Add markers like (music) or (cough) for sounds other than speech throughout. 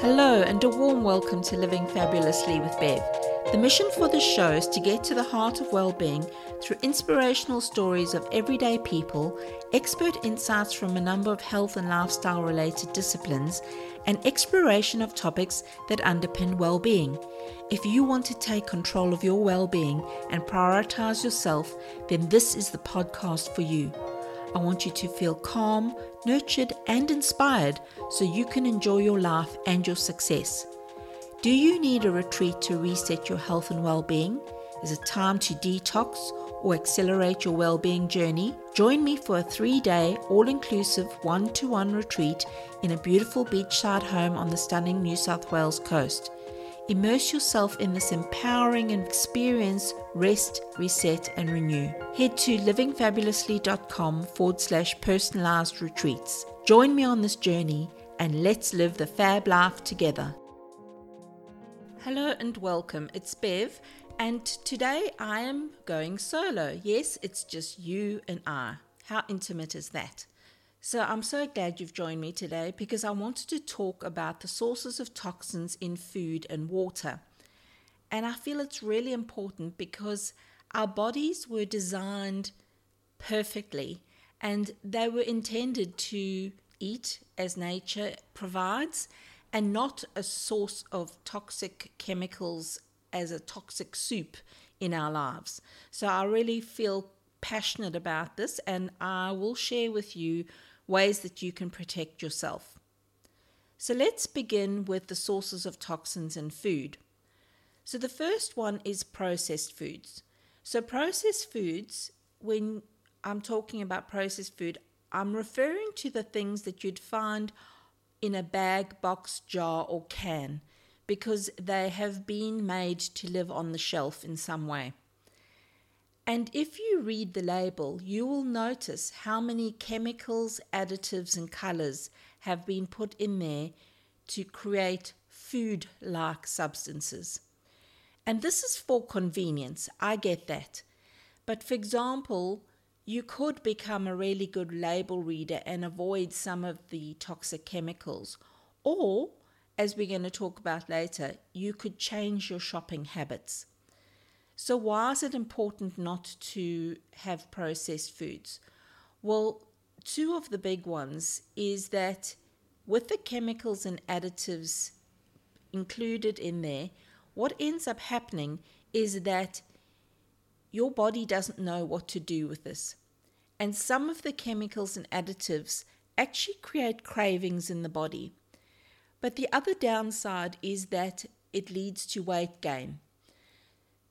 Hello, and a warm welcome to Living Fabulously with Bev. The mission for this show is to get to the heart of well-being through inspirational stories of everyday people, expert insights from a number of health and lifestyle related disciplines, and exploration of topics that underpin well-being. If you want to take control of your well-being and prioritize yourself, then this is the podcast for you. I want you to feel calm, nurtured, and inspired so you can enjoy your life and your success. Do you need a retreat to reset your health and well being? Is it time to detox or accelerate your well being journey? Join me for a three day, all inclusive, one to one retreat in a beautiful beachside home on the stunning New South Wales coast. Immerse yourself in this empowering experience, rest, reset, and renew. Head to livingfabulously.com forward slash personalized retreats. Join me on this journey and let's live the fab life together. Hello and welcome. It's Bev, and today I am going solo. Yes, it's just you and I. How intimate is that? So I'm so glad you've joined me today because I wanted to talk about the sources of toxins in food and water. And I feel it's really important because our bodies were designed perfectly and they were intended to eat as nature provides and not a source of toxic chemicals as a toxic soup in our lives. So I really feel passionate about this and I will share with you ways that you can protect yourself. So let's begin with the sources of toxins in food. So the first one is processed foods. So processed foods, when I'm talking about processed food, I'm referring to the things that you'd find in a bag, box, jar, or can because they have been made to live on the shelf in some way. And if you read the label, you will notice how many chemicals, additives, and colors have been put in there to create food like substances. And this is for convenience, I get that. But for example, you could become a really good label reader and avoid some of the toxic chemicals. Or, as we're going to talk about later, you could change your shopping habits. So, why is it important not to have processed foods? Well, two of the big ones is that with the chemicals and additives included in there, what ends up happening is that your body doesn't know what to do with this. And some of the chemicals and additives actually create cravings in the body. But the other downside is that it leads to weight gain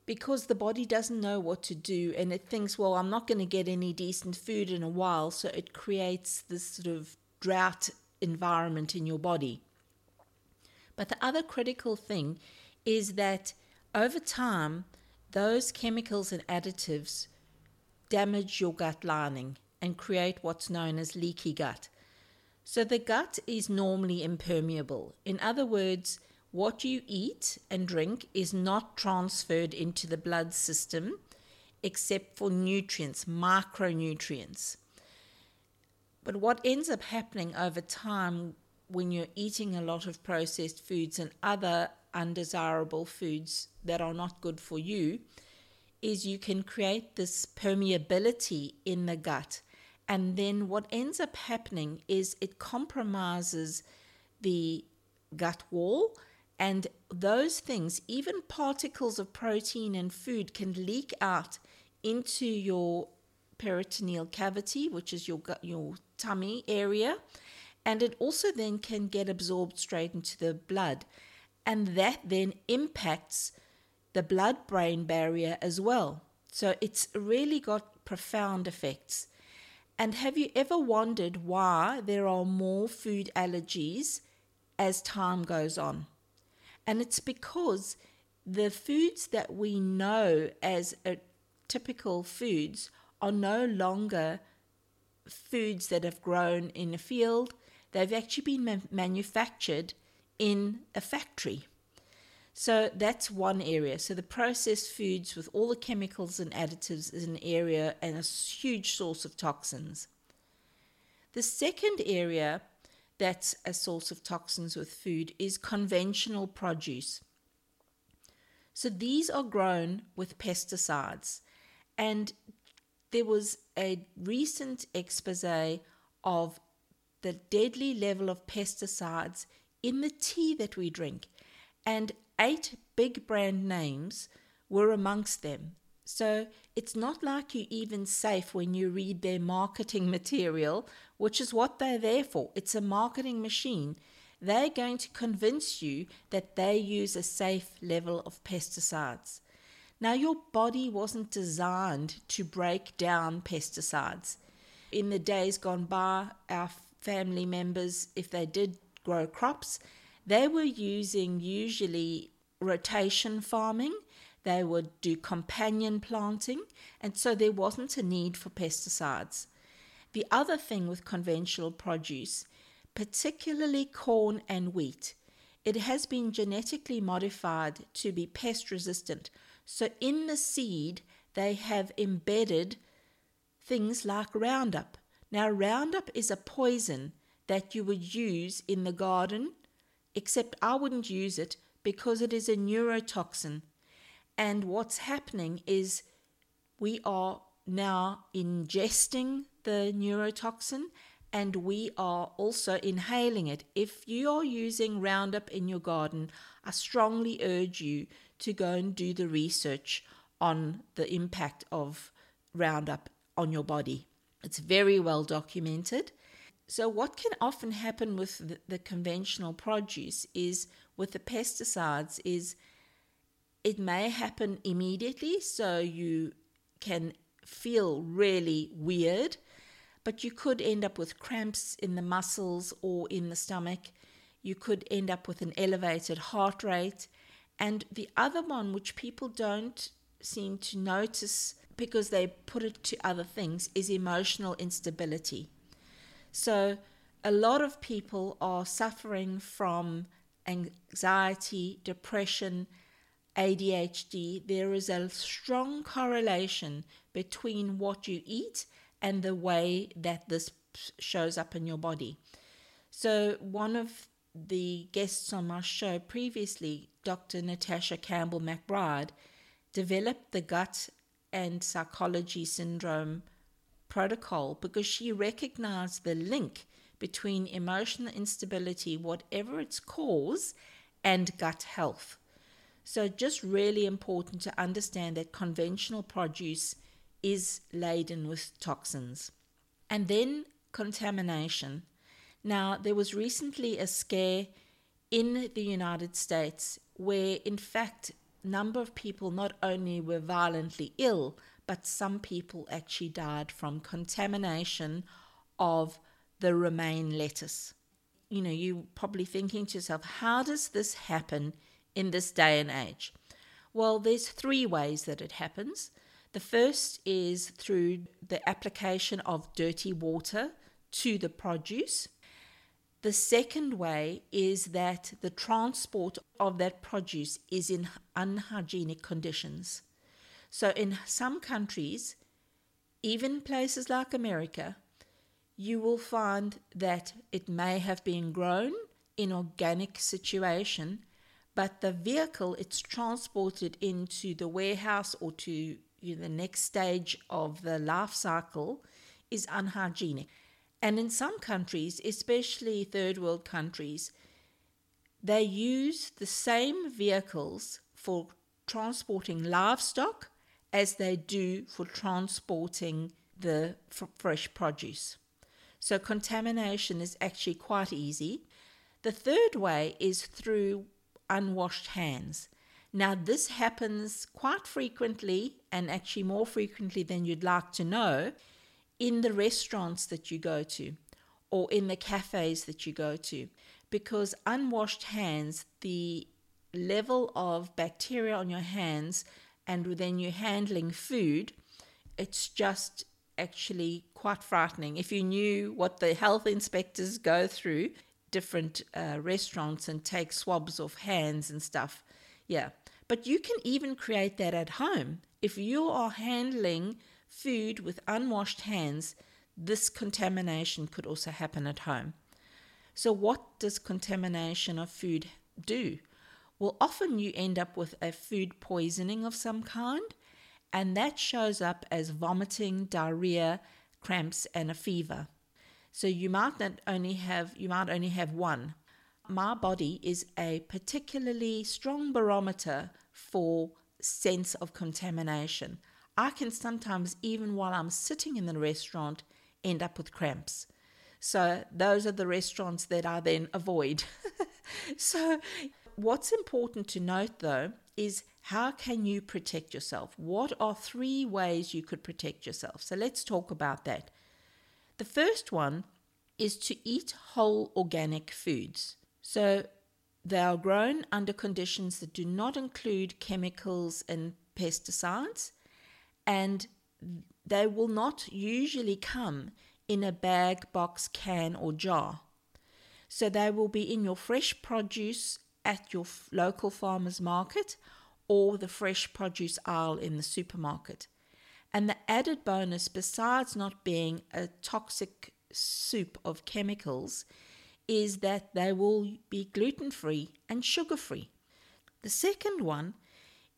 because the body doesn't know what to do and it thinks, well, I'm not going to get any decent food in a while. So it creates this sort of drought environment in your body. But the other critical thing is that over time, those chemicals and additives damage your gut lining and create what's known as leaky gut. So the gut is normally impermeable. In other words, what you eat and drink is not transferred into the blood system except for nutrients, micronutrients. But what ends up happening over time when you're eating a lot of processed foods and other undesirable foods that are not good for you is you can create this permeability in the gut. And then what ends up happening is it compromises the gut wall and those things, even particles of protein and food, can leak out into your peritoneal cavity, which is your your tummy area, and it also then can get absorbed straight into the blood, and that then impacts the blood-brain barrier as well. So it's really got profound effects. And have you ever wondered why there are more food allergies as time goes on? And it's because the foods that we know as typical foods are no longer foods that have grown in a field, they've actually been ma- manufactured in a factory. So that's one area. So the processed foods with all the chemicals and additives is an area and a huge source of toxins. The second area that's a source of toxins with food is conventional produce. So these are grown with pesticides. And there was a recent expose of the deadly level of pesticides in the tea that we drink. And eight big brand names were amongst them. So it's not like you're even safe when you read their marketing (laughs) material, which is what they're there for. It's a marketing machine. They're going to convince you that they use a safe level of pesticides. Now, your body wasn't designed to break down pesticides. In the days gone by, our family members, if they did grow crops, they were using usually rotation farming they would do companion planting, and so there wasn't a need for pesticides. The other thing with conventional produce, particularly corn and wheat, it has been genetically modified to be pest resistant. So in the seed, they have embedded things like Roundup. Now, Roundup is a poison that you would use in the garden, except I wouldn't use it because it is a neurotoxin and what's happening is we are now ingesting the neurotoxin and we are also inhaling it. If you are using Roundup in your garden, I strongly urge you to go and do the research on the impact of Roundup on your body. It's very well documented. So, what can often happen with the, the conventional produce is with the pesticides is it may happen immediately, so you can feel really weird, but you could end up with cramps in the muscles or in the stomach. You could end up with an elevated heart rate. And the other one, which people don't seem to notice because they put it to other things, is emotional instability. So, a lot of people are suffering from anxiety, depression, ADHD, there is a strong correlation between what you eat and the way that this shows up in your body. So, one of the guests on my show previously, Dr. Natasha Campbell McBride, developed the gut and psychology syndrome protocol because she recognized the link between emotional instability, whatever its cause, and gut health. So, just really important to understand that conventional produce is laden with toxins. And then contamination. Now, there was recently a scare in the United States where, in fact, number of people not only were violently ill, but some people actually died from contamination of the romaine lettuce. You know, you're probably thinking to yourself, how does this happen in this day and age? Well, there's three ways that it happens. The first is through the application of dirty water to the produce. The second way is that the transport of that produce is in unhygienic conditions. So, in some countries, even places like America, you will find that it may have been grown in organic situation but the vehicle it's transported into the warehouse or to you know, the next stage of the life cycle is unhygienic. And in some countries, especially third world countries, they use the same vehicles for transporting livestock as they do for transporting the f- fresh produce. So contamination is actually quite easy. The third way is through unwashed hands. Now, this happens quite frequently, and actually more frequently than you'd like to know, in the restaurants that you go to or in the cafes that you go to, because unwashed hands, the level of bacteria on your hands, and then you're handling food, it's just actually quite frightening. If you knew what the health inspectors go through, different uh, restaurants and take swabs of hands and stuff. Yeah. But you can even create that at home. If you are handling food with unwashed hands, this contamination could also happen at home. So, what does contamination of food do? Well, often you end up with a food poisoning of some kind, and that shows up as vomiting, diarrhea, cramps, and a fever. So you might not only have you might only have one. My body is a particularly strong barometer for sense of contamination. I can sometimes, even while I'm sitting in the restaurant, end up with cramps. So those are the restaurants that I then avoid. (laughs) so what's important to note though is how can you protect yourself? What are three ways you could protect yourself? So let's talk about that. The first one is to eat whole organic foods. So they are grown under conditions that do not include chemicals and pesticides, and they will not usually come in a bag, box, can, or jar. So they will be in your fresh produce at your local farmer's market or the fresh produce aisle in the supermarket. And the added bonus, besides not being a toxic soup of chemicals, is that they will be gluten free and sugar free. The second one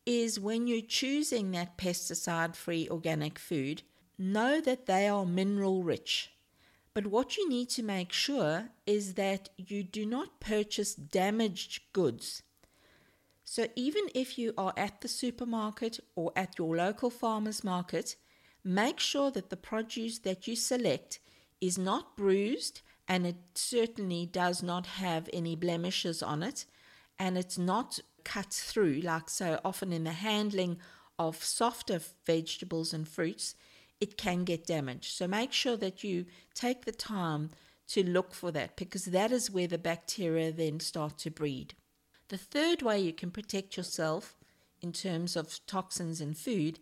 is when you're choosing that pesticide free organic food, know that they are mineral rich. But what you need to make sure is that you do not purchase damaged goods. So even if you are at the supermarket or at your local farmer's market, make sure that the produce that you select is not bruised and it certainly does not have any blemishes on it. And it's not cut through like so often in the handling of softer vegetables and fruits it can get damaged. So make sure that you take the time to look for that because that is where the bacteria then start to breed the third way you can protect yourself in terms of toxins in food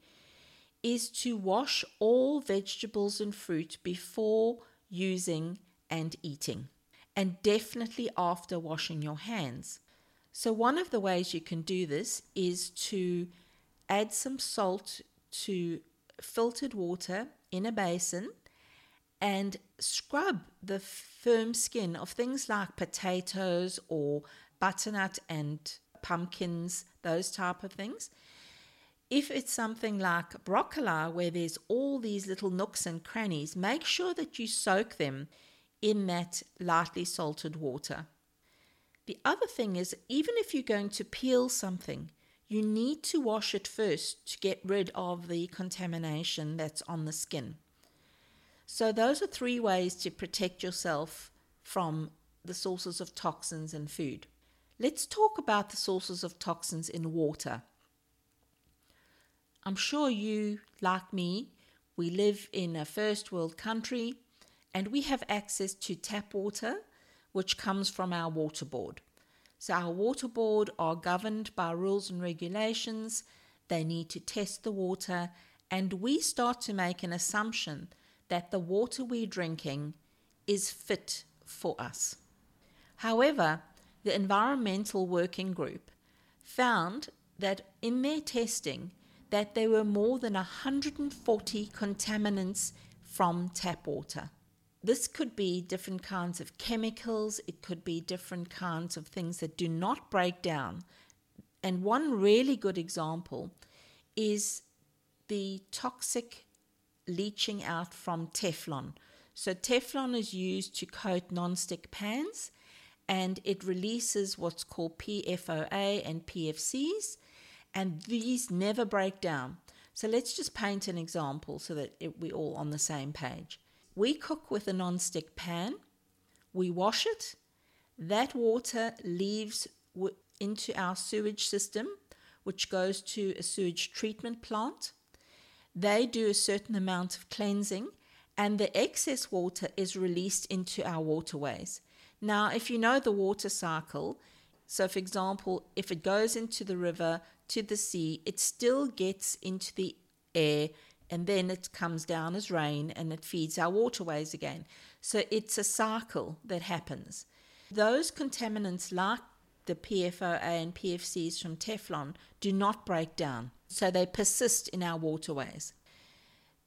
is to wash all vegetables and fruit before using and eating, and definitely after washing your hands. So, one of the ways you can do this is to add some salt to filtered water in a basin and scrub the firm skin of things like potatoes or butternut and pumpkins, those type of things. If it's something like broccoli, where there's all these little nooks and crannies, make sure that you soak them in that lightly salted water. The other thing is, even if you're going to peel something, you need to wash it first to get rid of the contamination that's on the skin. So, those are three ways to protect yourself from the sources of toxins in food. Let's talk about the sources of toxins in water. I'm sure you, like me, we live in a first world country and we have access to tap water, which comes from our water board. So, our water board are governed by rules and regulations. They need to test the water, and we start to make an assumption that the water we're drinking is fit for us. However, the Environmental Working Group found that in their testing, that there were more than 140 contaminants from tap water. This could be different kinds of chemicals, it could be different kinds of things that do not break down. And one really good example is the toxic leaching out from Teflon. So, Teflon is used to coat non-stick pans and it releases what's called PFOA and PFCs and these never break down. So let's just paint an example so that it, we're all on the same page. We cook with a non-stick pan, we wash it, that water leaves w- into our sewage system, which goes to a sewage treatment plant. They do a certain amount of cleansing, and the excess water is released into our waterways. Now, if you know the water cycle, so for example, if it goes into the river, to the sea, it still gets into the air and then it comes down as rain and it feeds our waterways again. So it's a cycle that happens. Those contaminants, like the PFOA and PFCs from Teflon, do not break down, so they persist in our waterways.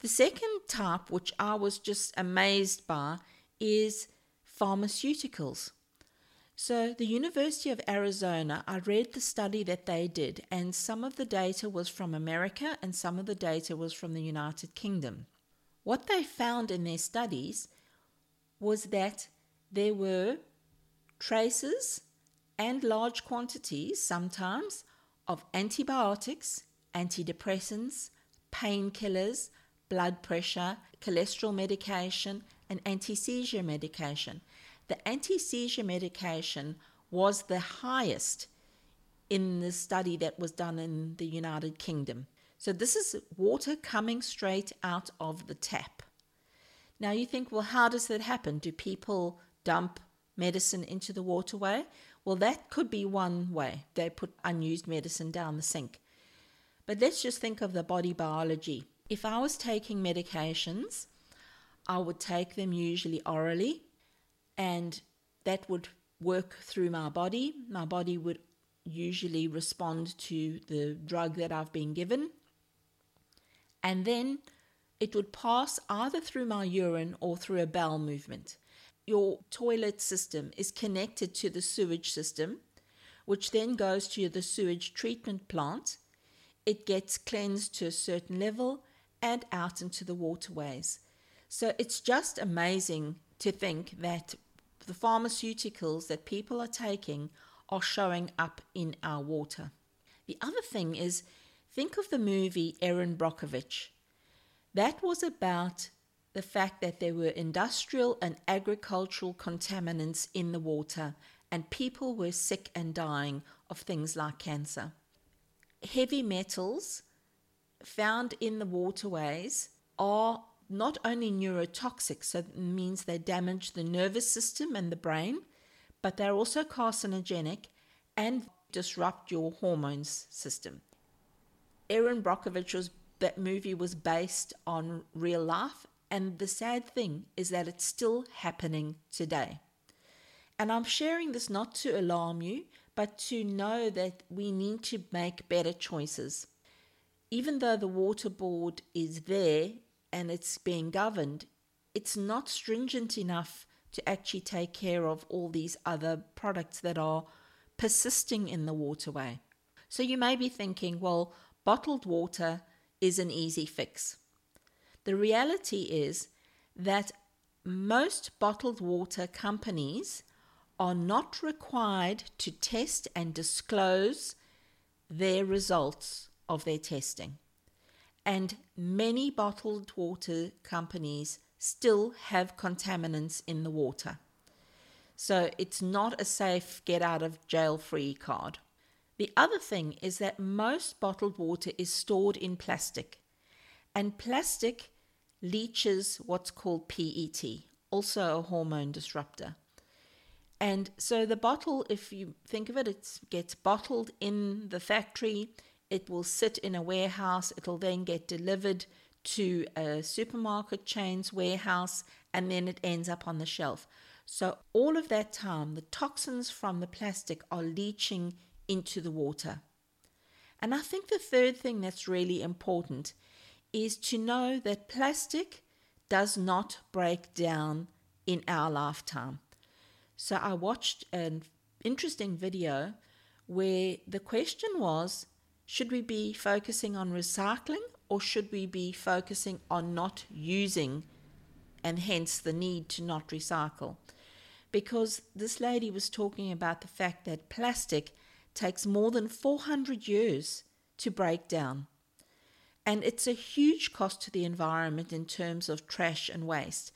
The second type, which I was just amazed by, is pharmaceuticals. So, the University of Arizona, I read the study that they did, and some of the data was from America and some of the data was from the United Kingdom. What they found in their studies was that there were traces and large quantities sometimes of antibiotics, antidepressants, painkillers, blood pressure, cholesterol medication, and anti seizure medication. The anti seizure medication was the highest in the study that was done in the United Kingdom. So, this is water coming straight out of the tap. Now, you think, well, how does that happen? Do people dump medicine into the waterway? Well, that could be one way. They put unused medicine down the sink. But let's just think of the body biology. If I was taking medications, I would take them usually orally, and that would work through my body. My body would usually respond to the drug that I've been given. And then it would pass either through my urine or through a bowel movement your toilet system is connected to the sewage system, which then goes to the sewage treatment plant. It gets cleansed to a certain level and out into the waterways. So it's just amazing to think that the pharmaceuticals that people are taking are showing up in our water. The other thing is think of the movie Erin Brockovich. That was about the fact that there were industrial and agricultural contaminants in the water, and people were sick and dying of things like cancer. Heavy metals found in the waterways are not only neurotoxic, so it means they damage the nervous system and the brain, but they're also carcinogenic and disrupt your hormones system. Erin Brockovich was that movie was based on real life and the sad thing is that it's still happening today. And I'm sharing this not to alarm you, but to know that we need to make better choices. Even though the water board is there and it's being governed, it's not stringent enough to actually take care of all these other products that are persisting in the waterway. So you may be thinking, well, bottled water is an easy fix. The reality is that most bottled water companies are not required to test and disclose their results of their testing. And many bottled water companies still have contaminants in the water. So it's not a safe get out of jail free card. The other thing is that most bottled water is stored in plastic. And plastic leaches what's called PET, also a hormone disruptor. And so the bottle, if you think of it, it gets bottled in the factory. It will sit in a warehouse. It'll then get delivered to a supermarket chain's warehouse, and then it ends up on the shelf. So all of that time, the toxins from the plastic are leaching into the water. And I think the third thing that's really important is to know that plastic does not break down in our lifetime. So I watched an interesting video where the question was should we be focusing on recycling or should we be focusing on not using and hence the need to not recycle? Because this lady was talking about the fact that plastic takes more than 400 years to break down. And it's a huge cost to the environment in terms of trash and waste.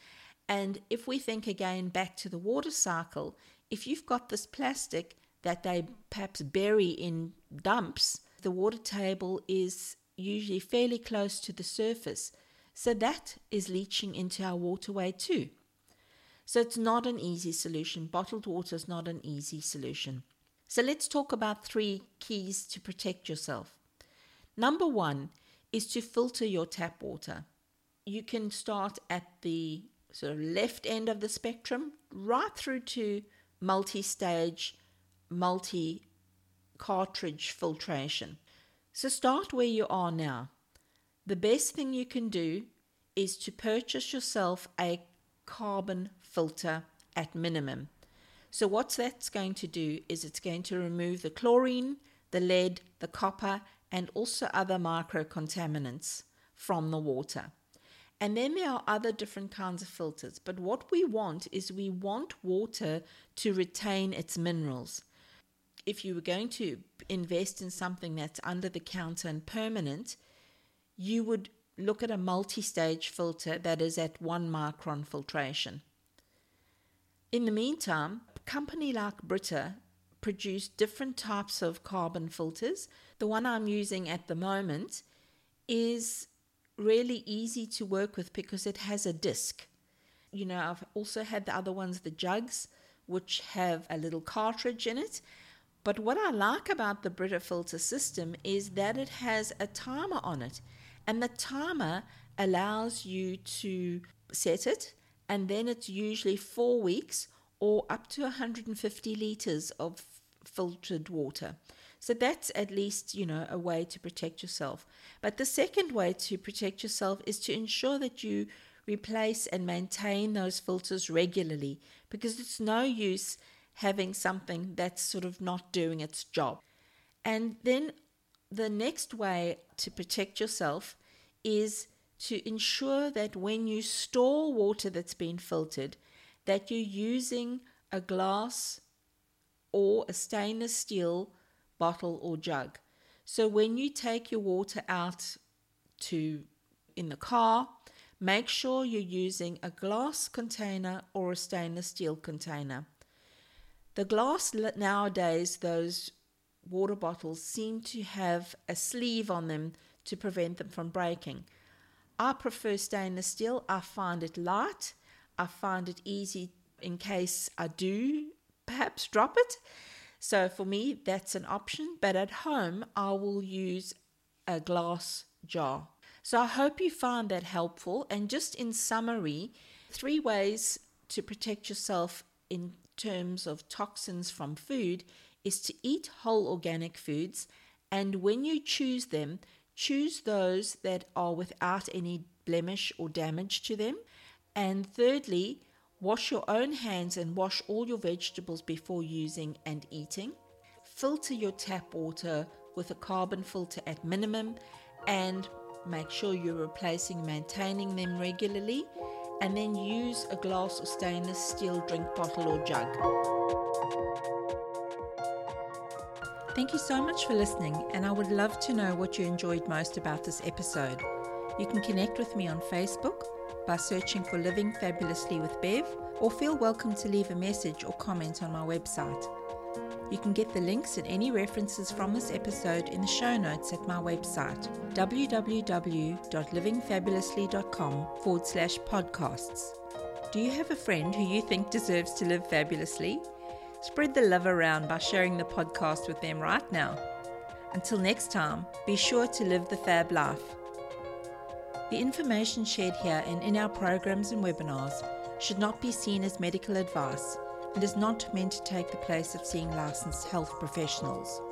And if we think again back to the water cycle, if you've got this plastic that they perhaps bury in dumps, the water table is usually fairly close to the surface. So that is leaching into our waterway too. So it's not an easy solution. Bottled water is not an easy solution. So let's talk about three keys to protect yourself. Number one is to filter your tap water. You can start at the sort of left end of the spectrum right through to multi stage, multi cartridge filtration. So start where you are now. The best thing you can do is to purchase yourself a carbon filter at minimum. So, what that's going to do is it's going to remove the chlorine, the lead, the copper, and also other micro contaminants from the water. And then there are other different kinds of filters. But what we want is we want water to retain its minerals. If you were going to invest in something that's under the counter and permanent, you would look at a multi stage filter that is at one micron filtration. In the meantime, a company like Brita produce different types of carbon filters. The one I'm using at the moment is really easy to work with because it has a disc. You know, I've also had the other ones, the jugs, which have a little cartridge in it. But what I like about the Brita filter system is that it has a timer on it. And the timer allows you to set it, and then it's usually four weeks or up to 150 liters of filtered water. So that's at least, you know, a way to protect yourself. But the second way to protect yourself is to ensure that you replace and maintain those filters regularly because it's no use having something that's sort of not doing its job. And then the next way to protect yourself is to ensure that when you store water that's been filtered, that you're using a glass or a stainless steel bottle or jug. So when you take your water out to in the car, make sure you're using a glass container or a stainless steel container. The glass nowadays, those water bottles seem to have a sleeve on them to prevent them from breaking. I prefer stainless steel. I find it light. I find it easy in case I do perhaps drop it. So for me, that's an option. But at home, I will use a glass jar. So I hope you find that helpful. And just in summary, three ways to protect yourself in terms of toxins from food is to eat whole organic foods. And when you choose them, choose those that are without any blemish or damage to them. And thirdly, Wash your own hands and wash all your vegetables before using and eating. Filter your tap water with a carbon filter at minimum and make sure you're replacing maintaining them regularly and then use a glass or stainless steel drink bottle or jug. Thank you so much for listening, and I would love to know what you enjoyed most about this episode. You can connect with me on Facebook by searching for Living Fabulously with Bev, or feel welcome to leave a message or comment on my website. You can get the links and any references from this episode in the show notes at my website, www.livingfabulously.com forward slash podcasts. Do you have a friend who you think deserves to live fabulously? Spread the love around by sharing the podcast with them right now. Until next time, be sure to live the fab life. The information shared here and in our programs and webinars should not be seen as medical advice and is not meant to take the place of seeing licensed health professionals.